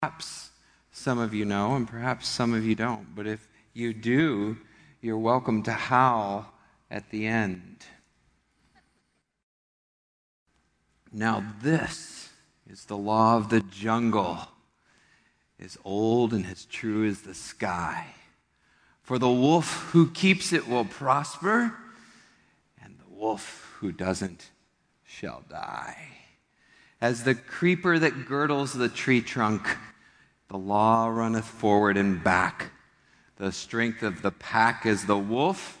perhaps some of you know, and perhaps some of you don't. But if you do, you're welcome to howl at the end. Now, this is the law of the jungle, as old and as true as the sky. For the wolf who keeps it will prosper, and the wolf who doesn't shall die. As the creeper that girdles the tree trunk, the law runneth forward and back. The strength of the pack is the wolf,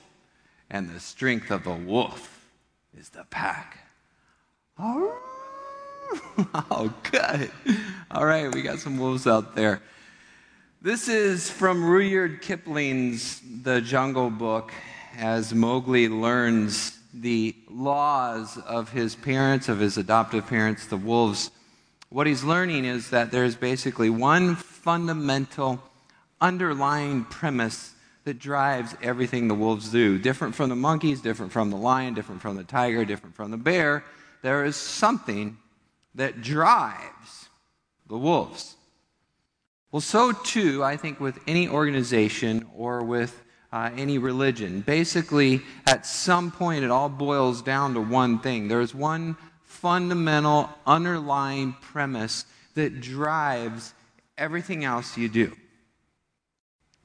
and the strength of the wolf is the pack. Oh, oh good. All right, we got some wolves out there. This is from Rudyard Kipling's The Jungle Book as Mowgli learns the laws of his parents, of his adoptive parents, the wolves, what he's learning is that there's basically one fundamental underlying premise that drives everything the wolves do. Different from the monkeys, different from the lion, different from the tiger, different from the bear. There is something that drives the wolves. Well, so too, I think, with any organization or with uh, any religion. Basically, at some point, it all boils down to one thing. There's one fundamental underlying premise that drives everything else you do.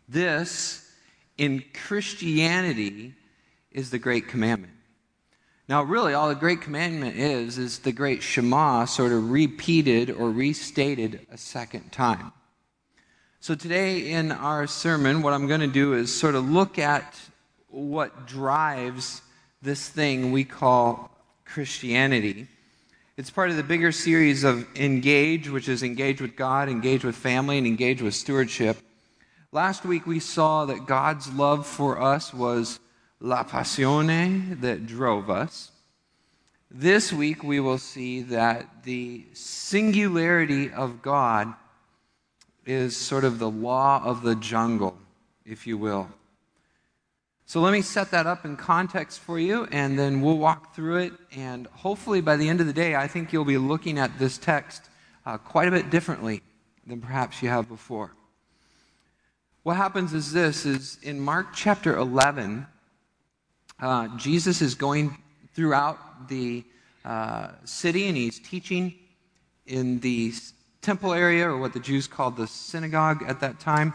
This, in Christianity, is the Great Commandment. Now, really, all the Great Commandment is, is the Great Shema sort of repeated or restated a second time. So, today in our sermon, what I'm going to do is sort of look at what drives this thing we call Christianity. It's part of the bigger series of Engage, which is engage with God, engage with family, and engage with stewardship. Last week we saw that God's love for us was la passione that drove us. This week we will see that the singularity of God is sort of the law of the jungle, if you will. So let me set that up in context for you, and then we'll walk through it. And hopefully, by the end of the day, I think you'll be looking at this text uh, quite a bit differently than perhaps you have before. What happens is this: is in Mark chapter 11, uh, Jesus is going throughout the uh, city, and he's teaching in the temple area, or what the Jews called the synagogue at that time.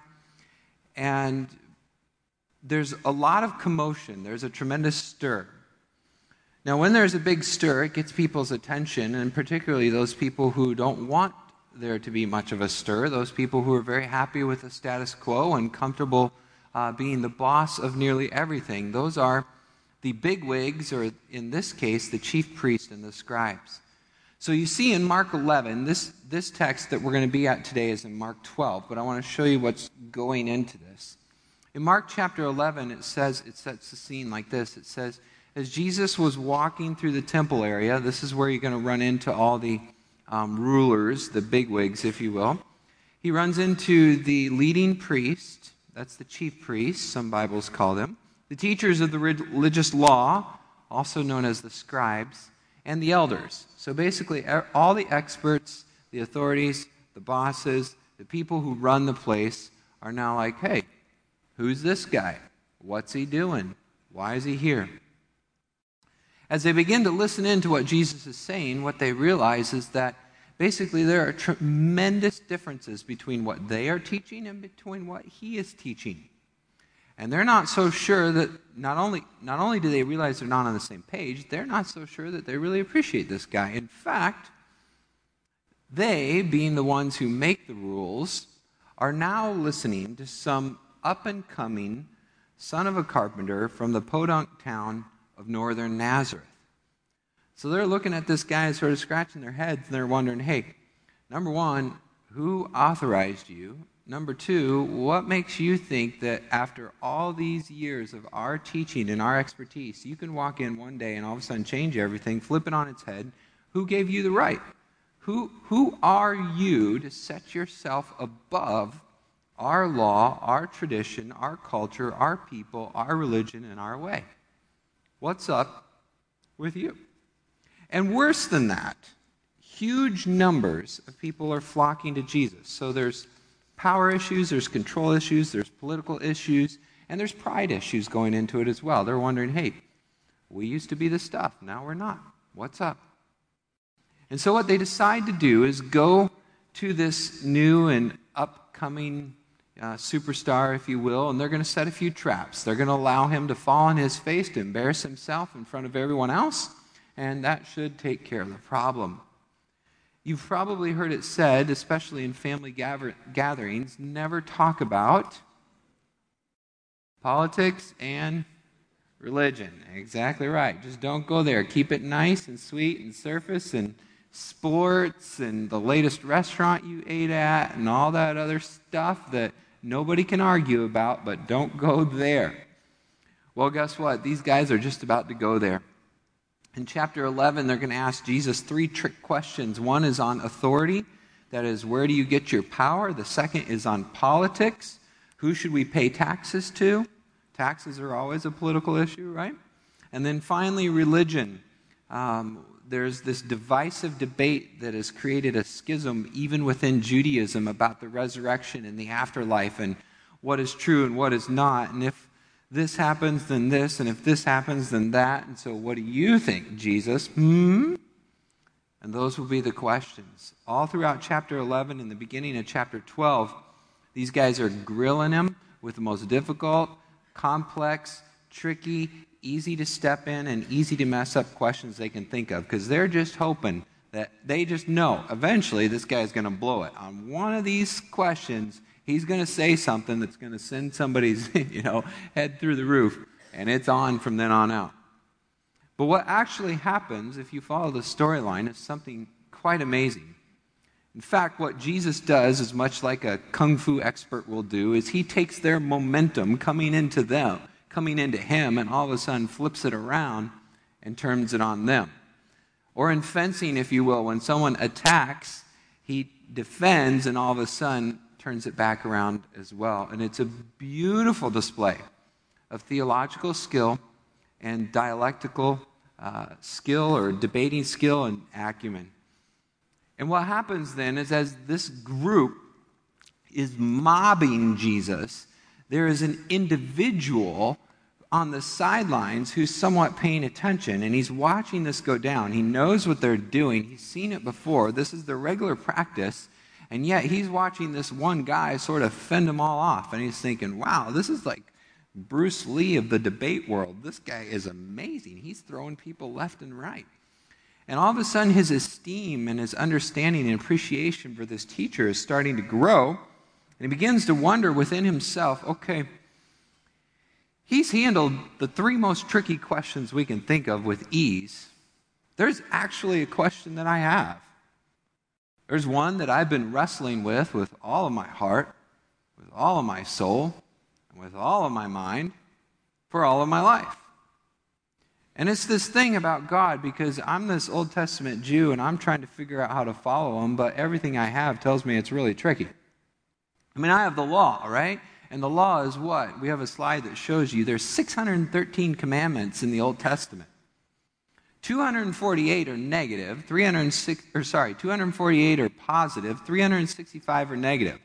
And there's a lot of commotion, there's a tremendous stir. Now, when there's a big stir, it gets people's attention, and particularly those people who don't want there to be much of a stir, those people who are very happy with the status quo and comfortable uh, being the boss of nearly everything. Those are the bigwigs, or in this case, the chief priest and the scribes. So you see in Mark 11, this, this text that we're going to be at today is in Mark 12, but I want to show you what's going into this. In Mark chapter 11, it says, it sets the scene like this. It says, as Jesus was walking through the temple area, this is where you're going to run into all the um, rulers, the bigwigs, if you will. He runs into the leading priest, that's the chief priest, some Bibles call them, the teachers of the religious law, also known as the scribes, and the elders. So basically, all the experts, the authorities, the bosses, the people who run the place are now like, hey, who's this guy? What's he doing? Why is he here? As they begin to listen in to what Jesus is saying, what they realize is that basically there are tremendous differences between what they are teaching and between what he is teaching. And they're not so sure that not only, not only do they realize they're not on the same page, they're not so sure that they really appreciate this guy. In fact, they, being the ones who make the rules, are now listening to some up and coming son of a carpenter from the podunk town of northern Nazareth. So they're looking at this guy sort of scratching their heads and they're wondering, hey, number one, who authorized you? Number two, what makes you think that after all these years of our teaching and our expertise, you can walk in one day and all of a sudden change everything, flip it on its head? Who gave you the right? Who, who are you to set yourself above our law, our tradition, our culture, our people, our religion, and our way? What's up with you? And worse than that, huge numbers of people are flocking to Jesus. So there's power issues, there's control issues, there's political issues, and there's pride issues going into it as well. They're wondering, hey, we used to be the stuff, now we're not. What's up? And so what they decide to do is go to this new and upcoming uh, superstar, if you will, and they're going to set a few traps. They're going to allow him to fall on his face to embarrass himself in front of everyone else, and that should take care of the problem. You've probably heard it said, especially in family gather- gatherings, never talk about politics and religion. Exactly right. Just don't go there. Keep it nice and sweet and surface and sports and the latest restaurant you ate at and all that other stuff that nobody can argue about, but don't go there. Well, guess what? These guys are just about to go there. In chapter 11, they're going to ask Jesus three trick questions. One is on authority, that is, where do you get your power? The second is on politics, who should we pay taxes to? Taxes are always a political issue, right? And then finally, religion. Um, there's this divisive debate that has created a schism even within Judaism about the resurrection and the afterlife and what is true and what is not. And if this happens, then this, and if this happens, then that. And so, what do you think, Jesus? Hmm? And those will be the questions. All throughout chapter 11 and the beginning of chapter 12, these guys are grilling him with the most difficult, complex, tricky, easy to step in and easy to mess up questions they can think of because they're just hoping that they just know eventually this guy's going to blow it. On one of these questions, he's going to say something that's going to send somebody's you know, head through the roof, and it's on from then on out. But what actually happens, if you follow the storyline, is something quite amazing. In fact, what Jesus does is much like a kung fu expert will do, is he takes their momentum coming into them coming into him and all of a sudden flips it around and turns it on them. Or in fencing, if you will, when someone attacks, he defends and all of a sudden turns it back around as well. And it's a beautiful display of theological skill and dialectical uh, skill or debating skill and acumen. And what happens then is as this group is mobbing Jesus, there is an individual on the sidelines who's somewhat paying attention and he's watching this go down. He knows what they're doing, he's seen it before. This is the regular practice. And yet he's watching this one guy sort of fend them all off. And he's thinking, wow, this is like Bruce Lee of the debate world. This guy is amazing. He's throwing people left and right. And all of a sudden, his esteem and his understanding and appreciation for this teacher is starting to grow. And he begins to wonder within himself okay, He's handled the three most tricky questions we can think of with ease. There's actually a question that I have. There's one that I've been wrestling with with all of my heart, with all of my soul, and with all of my mind for all of my life. And it's this thing about God because I'm this Old Testament Jew and I'm trying to figure out how to follow him, but everything I have tells me it's really tricky. I mean, I have the law, right? And the law is what? We have a slide that shows you there's 613 commandments in the Old Testament. 248 are negative, 306 or sorry, 248 are positive, 365 are negative.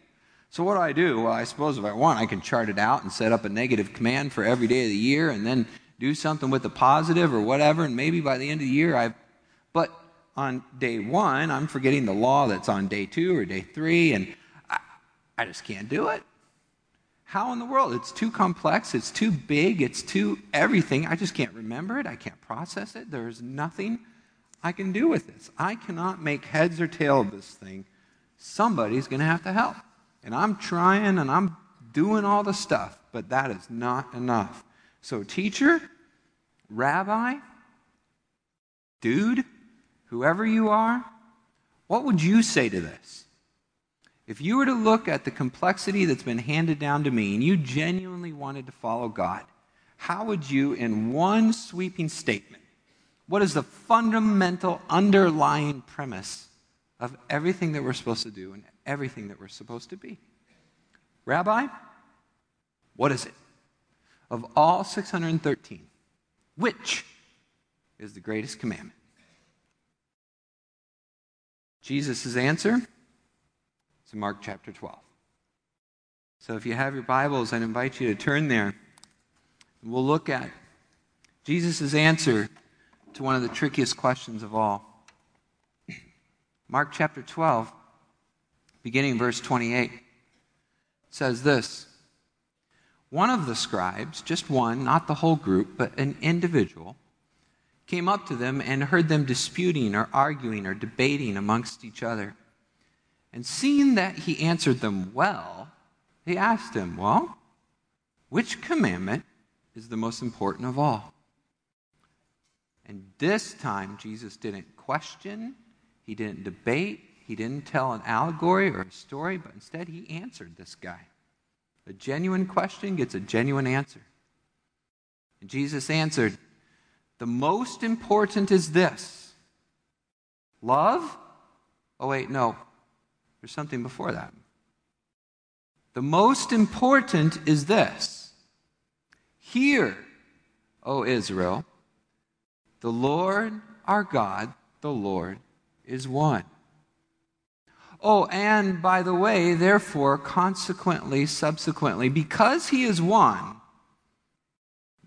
So what do I do? Well, I suppose if I want, I can chart it out and set up a negative command for every day of the year and then do something with the positive or whatever and maybe by the end of the year I've but on day 1, I'm forgetting the law that's on day 2 or day 3 and I, I just can't do it. How in the world? It's too complex, it's too big, it's too everything. I just can't remember it, I can't process it. There's nothing I can do with this. I cannot make heads or tail of this thing. Somebody's going to have to help. And I'm trying and I'm doing all the stuff, but that is not enough. So, teacher, rabbi, dude, whoever you are, what would you say to this? If you were to look at the complexity that's been handed down to me and you genuinely wanted to follow God, how would you, in one sweeping statement, what is the fundamental underlying premise of everything that we're supposed to do and everything that we're supposed to be? Rabbi, what is it? Of all 613, which is the greatest commandment? Jesus' answer in Mark chapter 12. So if you have your Bibles, I'd invite you to turn there. We'll look at Jesus' answer to one of the trickiest questions of all. Mark chapter 12, beginning verse 28, says this One of the scribes, just one, not the whole group, but an individual, came up to them and heard them disputing or arguing or debating amongst each other. And seeing that he answered them well, he asked him, Well, which commandment is the most important of all? And this time, Jesus didn't question, he didn't debate, he didn't tell an allegory or a story, but instead he answered this guy. A genuine question gets a genuine answer. And Jesus answered, The most important is this love? Oh, wait, no. There's something before that. The most important is this Hear, O Israel, the Lord our God, the Lord is one. Oh, and by the way, therefore, consequently, subsequently, because he is one,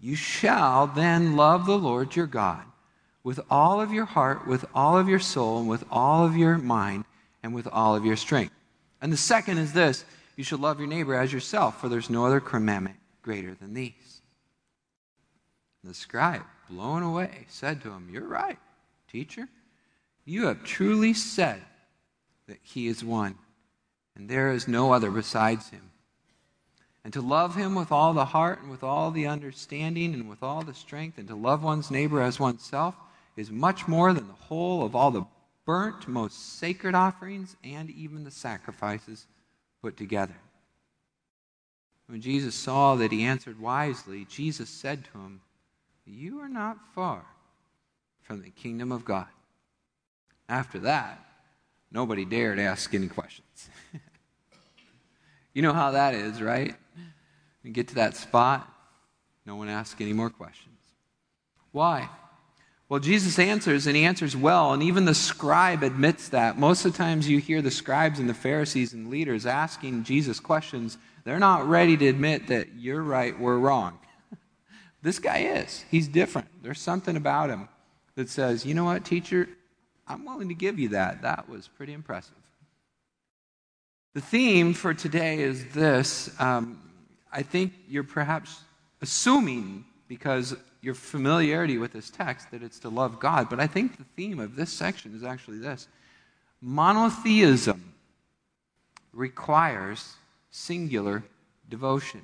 you shall then love the Lord your God with all of your heart, with all of your soul, and with all of your mind, and with all of your strength. And the second is this you shall love your neighbor as yourself, for there's no other commandment greater than these. The scribe, blown away, said to him, You're right, teacher. You have truly said that he is one, and there is no other besides him. And to love him with all the heart and with all the understanding and with all the strength, and to love one's neighbor as oneself is much more than the whole of all the burnt, most sacred offerings and even the sacrifices put together. When Jesus saw that he answered wisely, Jesus said to him, You are not far from the kingdom of God. After that, nobody dared ask any questions. you know how that is, right? You get to that spot, no one asks any more questions. Why? Well, Jesus answers, and he answers well, and even the scribe admits that. Most of the times you hear the scribes and the Pharisees and leaders asking Jesus questions, they're not ready to admit that you're right, we're wrong. this guy is. He's different. There's something about him that says, you know what, teacher, I'm willing to give you that. That was pretty impressive. The theme for today is this. Um, I think you're perhaps assuming, because your familiarity with this text that it's to love God. But I think the theme of this section is actually this monotheism requires singular devotion.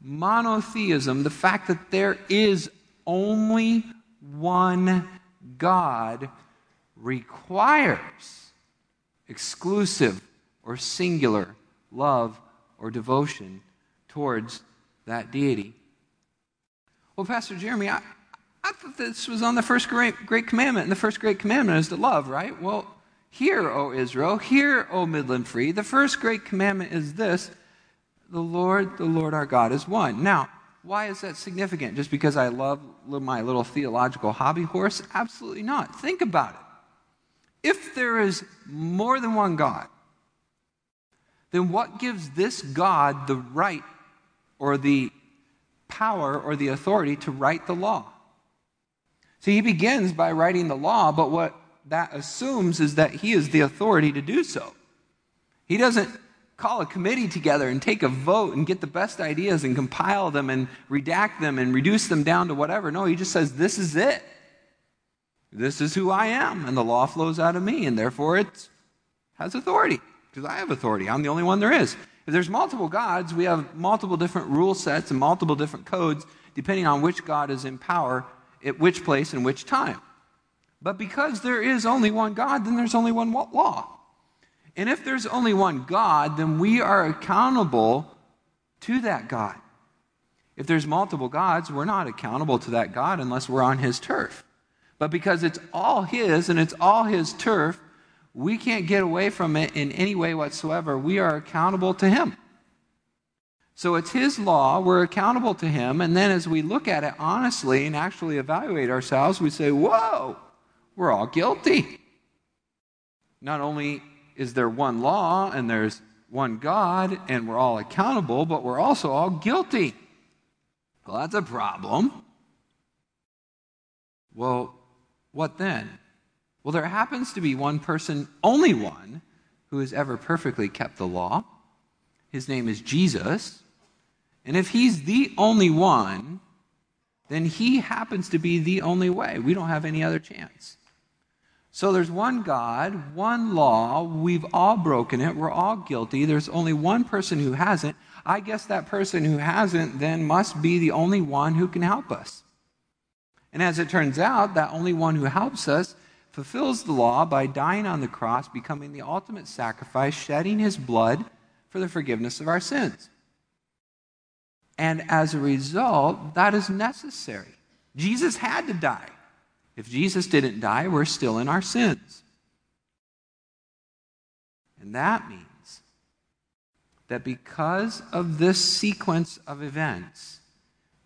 Monotheism, the fact that there is only one God, requires exclusive or singular love or devotion towards that deity. Well, Pastor Jeremy, I, I thought this was on the first great, great commandment, and the first great commandment is to love, right? Well, hear, O Israel, hear, O Midland Free. The first great commandment is this the Lord, the Lord our God is one. Now, why is that significant? Just because I love my little theological hobby horse? Absolutely not. Think about it. If there is more than one God, then what gives this God the right or the power or the authority to write the law. See, he begins by writing the law, but what that assumes is that he is the authority to do so. He doesn't call a committee together and take a vote and get the best ideas and compile them and redact them and reduce them down to whatever. No, he just says, This is it. This is who I am, and the law flows out of me, and therefore it has authority because I have authority. I'm the only one there is. If there's multiple gods, we have multiple different rule sets and multiple different codes depending on which God is in power at which place and which time. But because there is only one God, then there's only one law. And if there's only one God, then we are accountable to that God. If there's multiple gods, we're not accountable to that God unless we're on his turf. But because it's all his and it's all his turf, we can't get away from it in any way whatsoever. We are accountable to Him. So it's His law, we're accountable to Him, and then as we look at it honestly and actually evaluate ourselves, we say, Whoa, we're all guilty. not only is there one law and there's one God and we're all accountable, but we're also all guilty. Well, that's a problem. Well, what then? Well, there happens to be one person, only one, who has ever perfectly kept the law. His name is Jesus. And if he's the only one, then he happens to be the only way. We don't have any other chance. So there's one God, one law. We've all broken it. We're all guilty. There's only one person who hasn't. I guess that person who hasn't then must be the only one who can help us. And as it turns out, that only one who helps us fulfills the law by dying on the cross, becoming the ultimate sacrifice, shedding his blood for the forgiveness of our sins. And as a result, that is necessary. Jesus had to die. If Jesus didn't die, we're still in our sins. And that means that because of this sequence of events,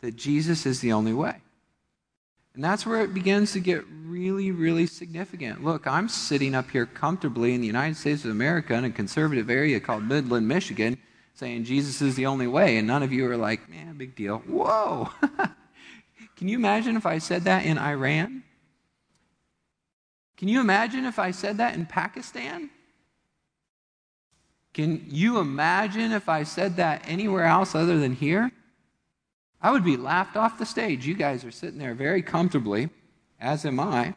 that Jesus is the only way. And that's where it begins to get really, really significant. Look, I'm sitting up here comfortably in the United States of America in a conservative area called Midland, Michigan, saying Jesus is the only way. And none of you are like, man, big deal. Whoa. Can you imagine if I said that in Iran? Can you imagine if I said that in Pakistan? Can you imagine if I said that anywhere else other than here? I would be laughed off the stage. You guys are sitting there very comfortably, as am I,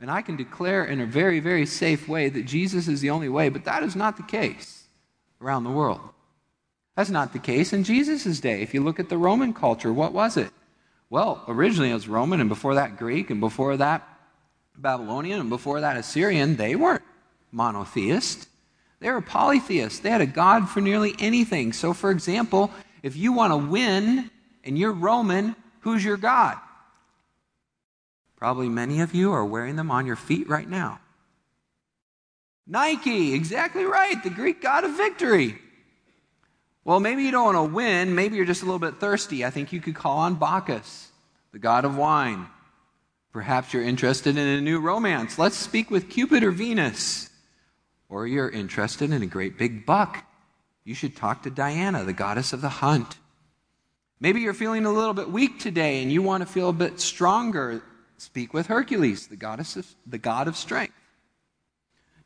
and I can declare in a very, very safe way that Jesus is the only way, but that is not the case around the world. That's not the case in Jesus' day. If you look at the Roman culture, what was it? Well, originally it was Roman, and before that, Greek, and before that, Babylonian, and before that, Assyrian. They weren't monotheist. They were polytheists. They had a God for nearly anything. So, for example, if you want to win and you're Roman, who's your God? Probably many of you are wearing them on your feet right now. Nike, exactly right, the Greek god of victory. Well, maybe you don't want to win, maybe you're just a little bit thirsty. I think you could call on Bacchus, the god of wine. Perhaps you're interested in a new romance. Let's speak with Cupid or Venus. Or you're interested in a great big buck. You should talk to Diana, the goddess of the hunt. Maybe you're feeling a little bit weak today and you want to feel a bit stronger. Speak with Hercules, the, goddess of, the god of strength.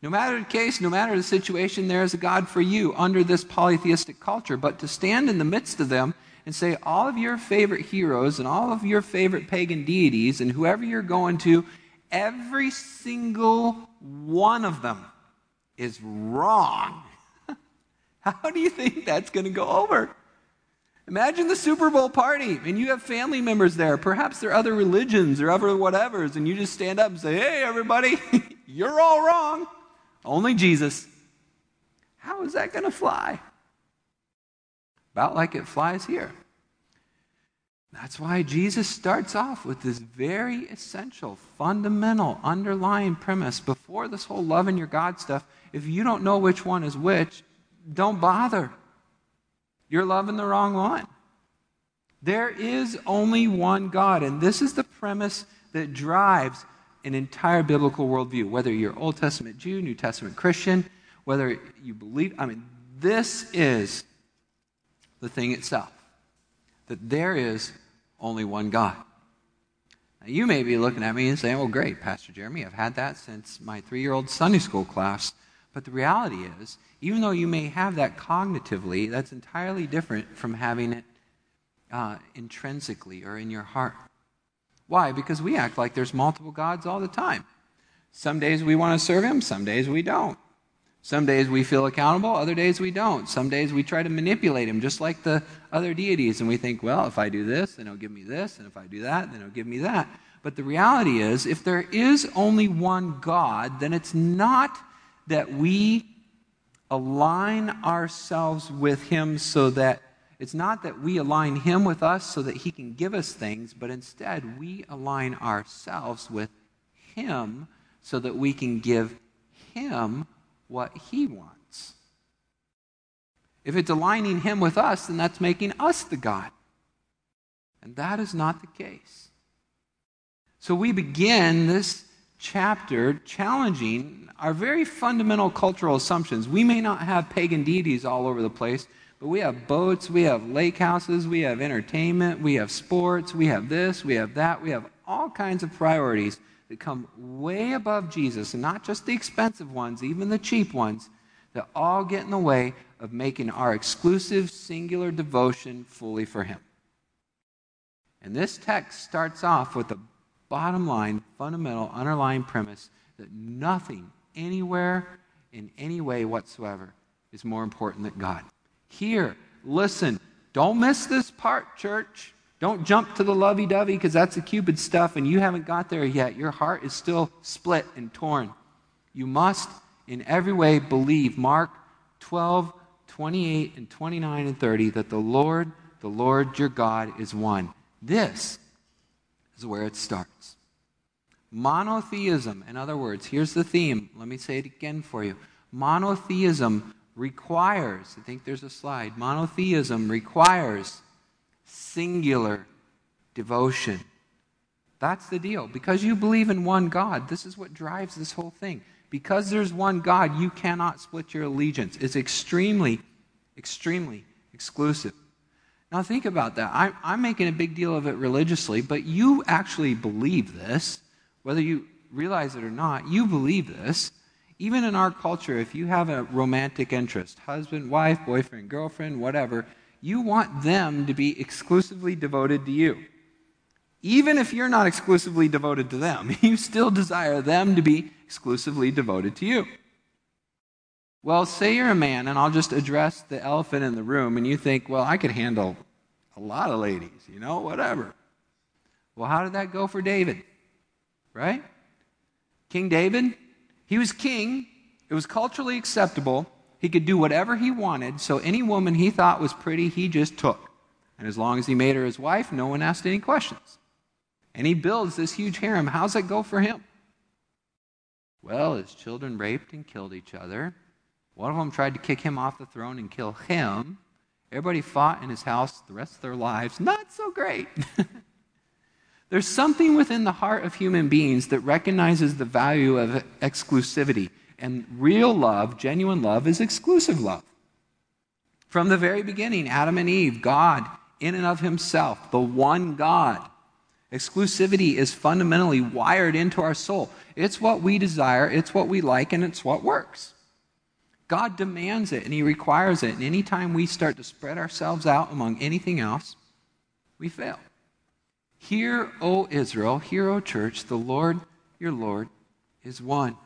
No matter the case, no matter the situation, there is a God for you under this polytheistic culture. But to stand in the midst of them and say all of your favorite heroes and all of your favorite pagan deities and whoever you're going to, every single one of them is wrong. How do you think that's going to go over? Imagine the Super Bowl party, and you have family members there. Perhaps they're other religions or other whatevers, and you just stand up and say, Hey, everybody, you're all wrong. Only Jesus. How is that going to fly? About like it flies here. That's why Jesus starts off with this very essential, fundamental, underlying premise before this whole loving your God stuff. If you don't know which one is which, don't bother. You're loving the wrong one. There is only one God, and this is the premise that drives an entire biblical worldview, whether you're Old Testament Jew, New Testament Christian, whether you believe, I mean, this is the thing itself that there is only one God. Now, you may be looking at me and saying, well, great, Pastor Jeremy, I've had that since my three year old Sunday school class. But the reality is, even though you may have that cognitively, that's entirely different from having it uh, intrinsically or in your heart. Why? Because we act like there's multiple gods all the time. Some days we want to serve Him, some days we don't. Some days we feel accountable, other days we don't. Some days we try to manipulate Him, just like the other deities, and we think, well, if I do this, then He'll give me this, and if I do that, then He'll give me that. But the reality is, if there is only one God, then it's not that we align ourselves with Him so that it's not that we align Him with us so that He can give us things, but instead we align ourselves with Him so that we can give Him what He wants. If it's aligning Him with us, then that's making us the God. And that is not the case. So we begin this chapter challenging our very fundamental cultural assumptions. We may not have pagan deities all over the place, but we have boats, we have lake houses, we have entertainment, we have sports, we have this, we have that, we have all kinds of priorities that come way above Jesus, and not just the expensive ones, even the cheap ones, that all get in the way of making our exclusive, singular devotion fully for Him. And this text starts off with the bottom line, fundamental, underlying premise that nothing, anywhere, in any way whatsoever, is more important than God. Here, listen, don't miss this part, church. Don't jump to the lovey dovey because that's the Cupid stuff and you haven't got there yet. Your heart is still split and torn. You must, in every way, believe Mark 12, 28, and 29 and 30 that the Lord, the Lord your God, is one. This is where it starts. Monotheism, in other words, here's the theme. Let me say it again for you. Monotheism requires, I think there's a slide, monotheism requires singular devotion. That's the deal. Because you believe in one God, this is what drives this whole thing. Because there's one God, you cannot split your allegiance. It's extremely, extremely exclusive. Now, think about that. I'm, I'm, making a big deal of it religiously, but you actually believe this, whether you realize it or not. You believe this. Even in our culture, if you have a romantic interest, husband, wife, boyfriend, girlfriend, whatever, you want them to be exclusively devoted to you. Even if you're not exclusively devoted to them, you still desire them to be exclusively devoted to you. Well, say you're a man, and I'll just address the elephant in the room, and you think, well, I could handle a lot of ladies, you know, whatever. Well, how did that go for David? Right? King David, he was king, it was culturally acceptable. He could do whatever he wanted, so any woman he thought was pretty, he just took. And as long as he made her his wife, no one asked any questions. And he builds this huge harem. How's that go for him? Well, his children raped and killed each other. One of them tried to kick him off the throne and kill him. Everybody fought in his house the rest of their lives. Not so great. There's something within the heart of human beings that recognizes the value of exclusivity. And real love, genuine love, is exclusive love. From the very beginning, Adam and Eve, God in and of himself, the one God. Exclusivity is fundamentally wired into our soul. It's what we desire, it's what we like, and it's what works. God demands it and He requires it. And anytime we start to spread ourselves out among anything else, we fail. Hear, O Israel, hear, O church, the Lord, your Lord, is one.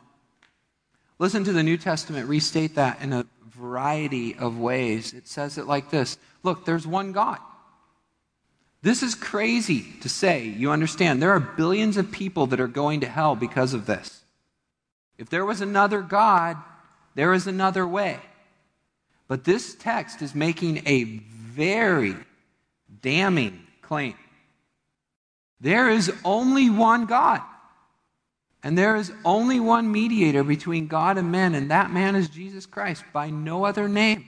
Listen to the New Testament restate that in a variety of ways. It says it like this Look, there's one God. This is crazy to say. You understand, there are billions of people that are going to hell because of this. If there was another God, there is another way. But this text is making a very damning claim. There is only one God. And there is only one mediator between God and men, and that man is Jesus Christ, by no other name.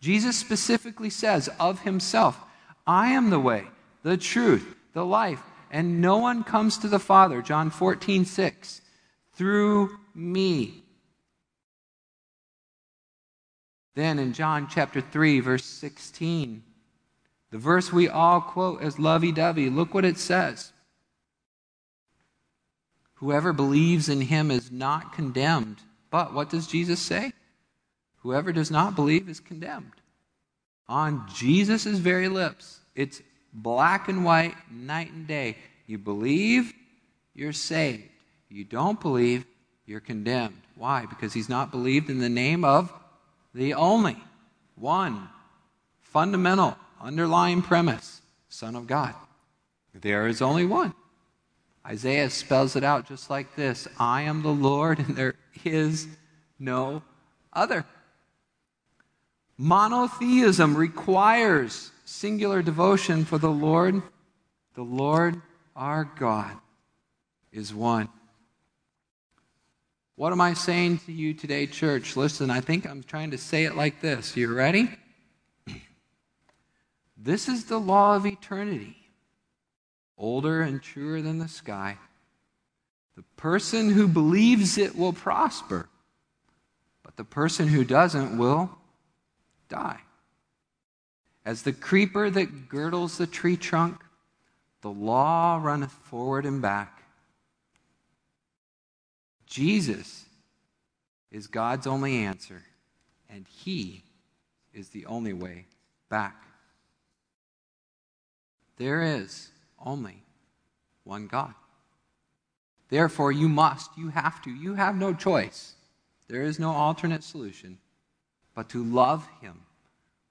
Jesus specifically says of himself, I am the way, the truth, the life, and no one comes to the Father, John 14, 6, through me. Then in John chapter 3, verse 16, the verse we all quote as lovey dovey, look what it says. Whoever believes in him is not condemned. But what does Jesus say? Whoever does not believe is condemned. On Jesus' very lips, it's black and white, night and day. You believe, you're saved. You don't believe, you're condemned. Why? Because he's not believed in the name of the only one fundamental underlying premise Son of God. There is only one. Isaiah spells it out just like this I am the Lord, and there is no other. Monotheism requires singular devotion for the Lord. The Lord our God is one. What am I saying to you today, church? Listen, I think I'm trying to say it like this. You ready? This is the law of eternity, older and truer than the sky. The person who believes it will prosper, but the person who doesn't will die. As the creeper that girdles the tree trunk, the law runneth forward and back. Jesus is God's only answer, and He is the only way back. There is only one God. Therefore, you must, you have to, you have no choice. There is no alternate solution but to love Him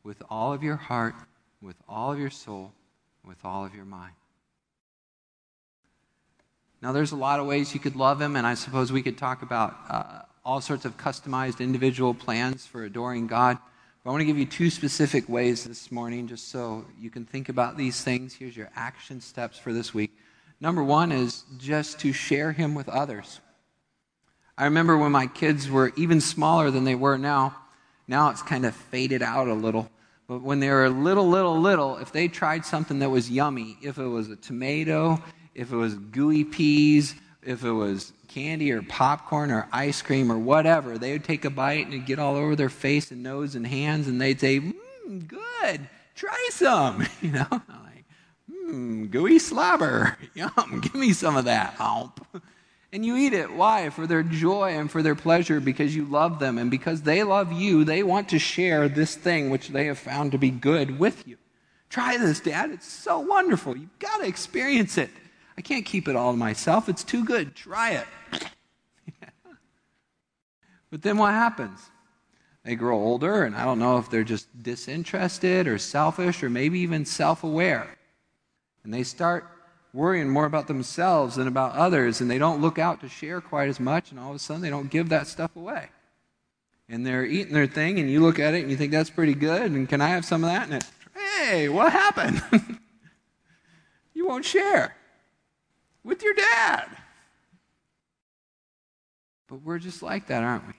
with all of your heart, with all of your soul, with all of your mind. Now, there's a lot of ways you could love Him, and I suppose we could talk about uh, all sorts of customized individual plans for adoring God. But I want to give you two specific ways this morning just so you can think about these things. Here's your action steps for this week. Number one is just to share Him with others. I remember when my kids were even smaller than they were now. Now it's kind of faded out a little. But when they were little, little, little, if they tried something that was yummy, if it was a tomato, if it was gooey peas, if it was candy or popcorn or ice cream or whatever, they would take a bite and it'd get all over their face and nose and hands, and they'd say, Mmm, good, try some. You know, like, mmm, gooey slobber, yum, give me some of that. And you eat it. Why? For their joy and for their pleasure because you love them. And because they love you, they want to share this thing which they have found to be good with you. Try this, Dad. It's so wonderful. You've got to experience it. I can't keep it all to myself. It's too good. Try it. But then what happens? They grow older, and I don't know if they're just disinterested or selfish or maybe even self aware. And they start worrying more about themselves than about others, and they don't look out to share quite as much, and all of a sudden they don't give that stuff away. And they're eating their thing, and you look at it and you think that's pretty good, and can I have some of that? And it, hey, what happened? you won't share with your dad. But we're just like that, aren't we?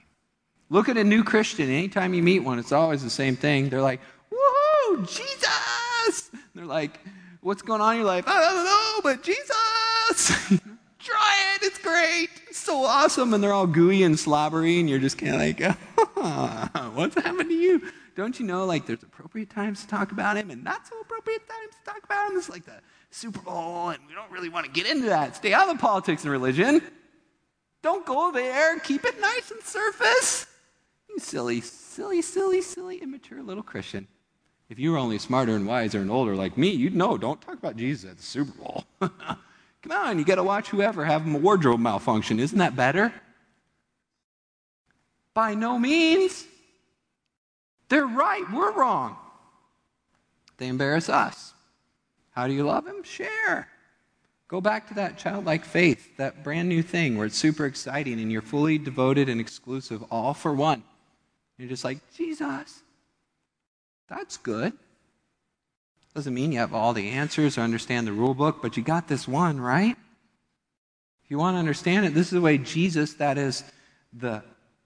Look at a new Christian. Anytime you meet one, it's always the same thing. They're like, woohoo, Jesus! They're like, what's going on in your life? I don't know, but Jesus! Try it, it's great, it's so awesome. And they're all gooey and slobbery, and you're just kind of like, oh, what's happened to you? Don't you know, like, there's appropriate times to talk about him and not so appropriate times to talk about him? It's like the Super Bowl, and we don't really want to get into that. Stay out of politics and religion. Don't go there. Keep it nice and surface. You silly, silly, silly, silly, immature little Christian. If you were only smarter and wiser and older like me, you'd know don't talk about Jesus at the Super Bowl. Come on, you got to watch whoever have a wardrobe malfunction. Isn't that better? By no means. They're right, we're wrong. They embarrass us. How do you love him? Share. Go back to that childlike faith, that brand new thing where it's super exciting and you're fully devoted and exclusive, all for one. You're just like, Jesus, that's good. Doesn't mean you have all the answers or understand the rule book, but you got this one, right? If you want to understand it, this is the way Jesus, that is the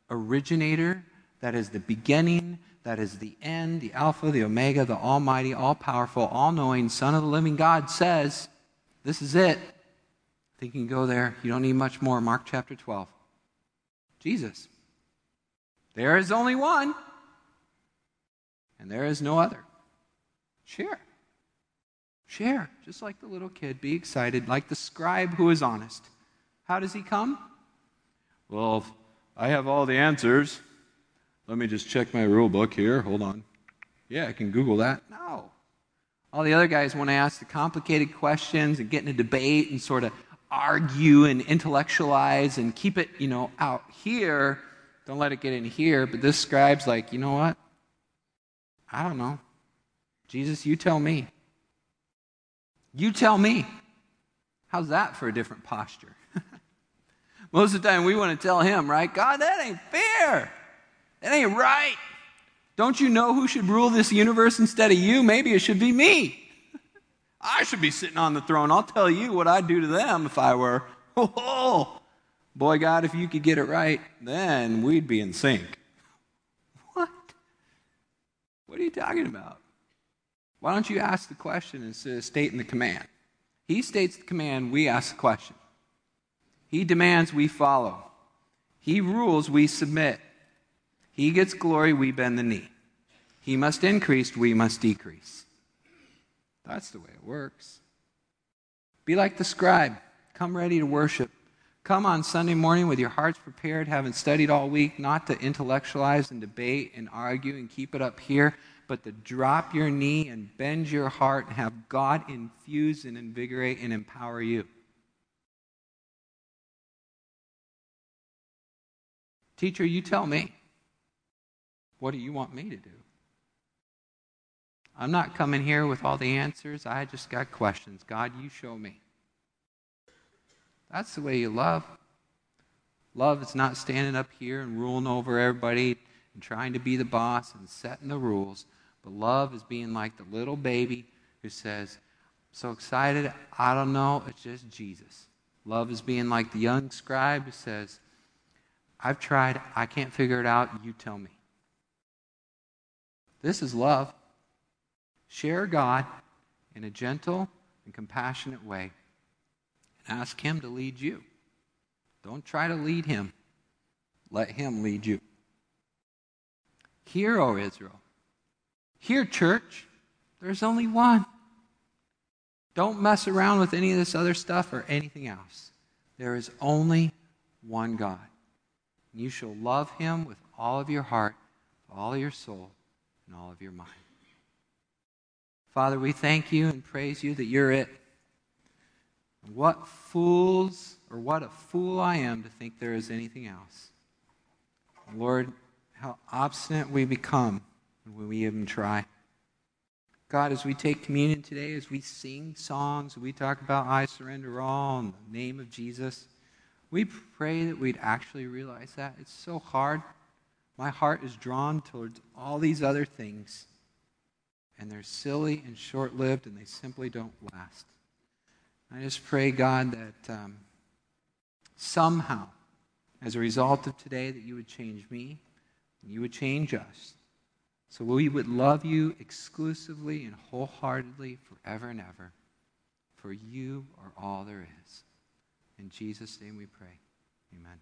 originator, that is the beginning, that is the end, the Alpha, the Omega, the Almighty, all powerful, all knowing Son of the living God says, this is it. I think you can go there. You don't need much more. Mark chapter 12. Jesus. There is only one, and there is no other. Share. Share. Just like the little kid. Be excited, like the scribe who is honest. How does he come? Well, I have all the answers. Let me just check my rule book here. Hold on. Yeah, I can Google that. No. All the other guys want to ask the complicated questions and get in a debate and sort of argue and intellectualize and keep it, you know, out here. Don't let it get in here. But this scribe's like, you know what? I don't know. Jesus, you tell me. You tell me. How's that for a different posture? Most of the time we want to tell him, right? God, that ain't fair. That ain't right. Don't you know who should rule this universe instead of you? Maybe it should be me. I should be sitting on the throne. I'll tell you what I'd do to them if I were. Oh, boy, God, if you could get it right, then we'd be in sync. What? What are you talking about? Why don't you ask the question instead of stating the command? He states the command, we ask the question. He demands we follow. He rules, we submit. He gets glory, we bend the knee. He must increase, we must decrease. That's the way it works. Be like the scribe. Come ready to worship. Come on Sunday morning with your hearts prepared, having studied all week, not to intellectualize and debate and argue and keep it up here, but to drop your knee and bend your heart and have God infuse and invigorate and empower you. Teacher, you tell me. What do you want me to do? I'm not coming here with all the answers. I just got questions. God, you show me. That's the way you love. Love is not standing up here and ruling over everybody and trying to be the boss and setting the rules. But love is being like the little baby who says, I'm so excited, I don't know, it's just Jesus. Love is being like the young scribe who says, I've tried, I can't figure it out, you tell me. This is love. Share God in a gentle and compassionate way and ask Him to lead you. Don't try to lead Him, let Him lead you. Hear, O Israel. Hear, church. There's only one. Don't mess around with any of this other stuff or anything else. There is only one God. You shall love him with all of your heart, all of your soul, and all of your mind. Father, we thank you and praise you that you're it. What fools, or what a fool I am to think there is anything else. Lord, how obstinate we become when we even try. God, as we take communion today, as we sing songs, we talk about I surrender all in the name of Jesus, we pray that we'd actually realize that. It's so hard. My heart is drawn towards all these other things, and they're silly and short lived, and they simply don't last. I just pray, God, that um, somehow, as a result of today, that you would change me, and you would change us. So we would love you exclusively and wholeheartedly forever and ever. For you are all there is. In Jesus' name we pray. Amen.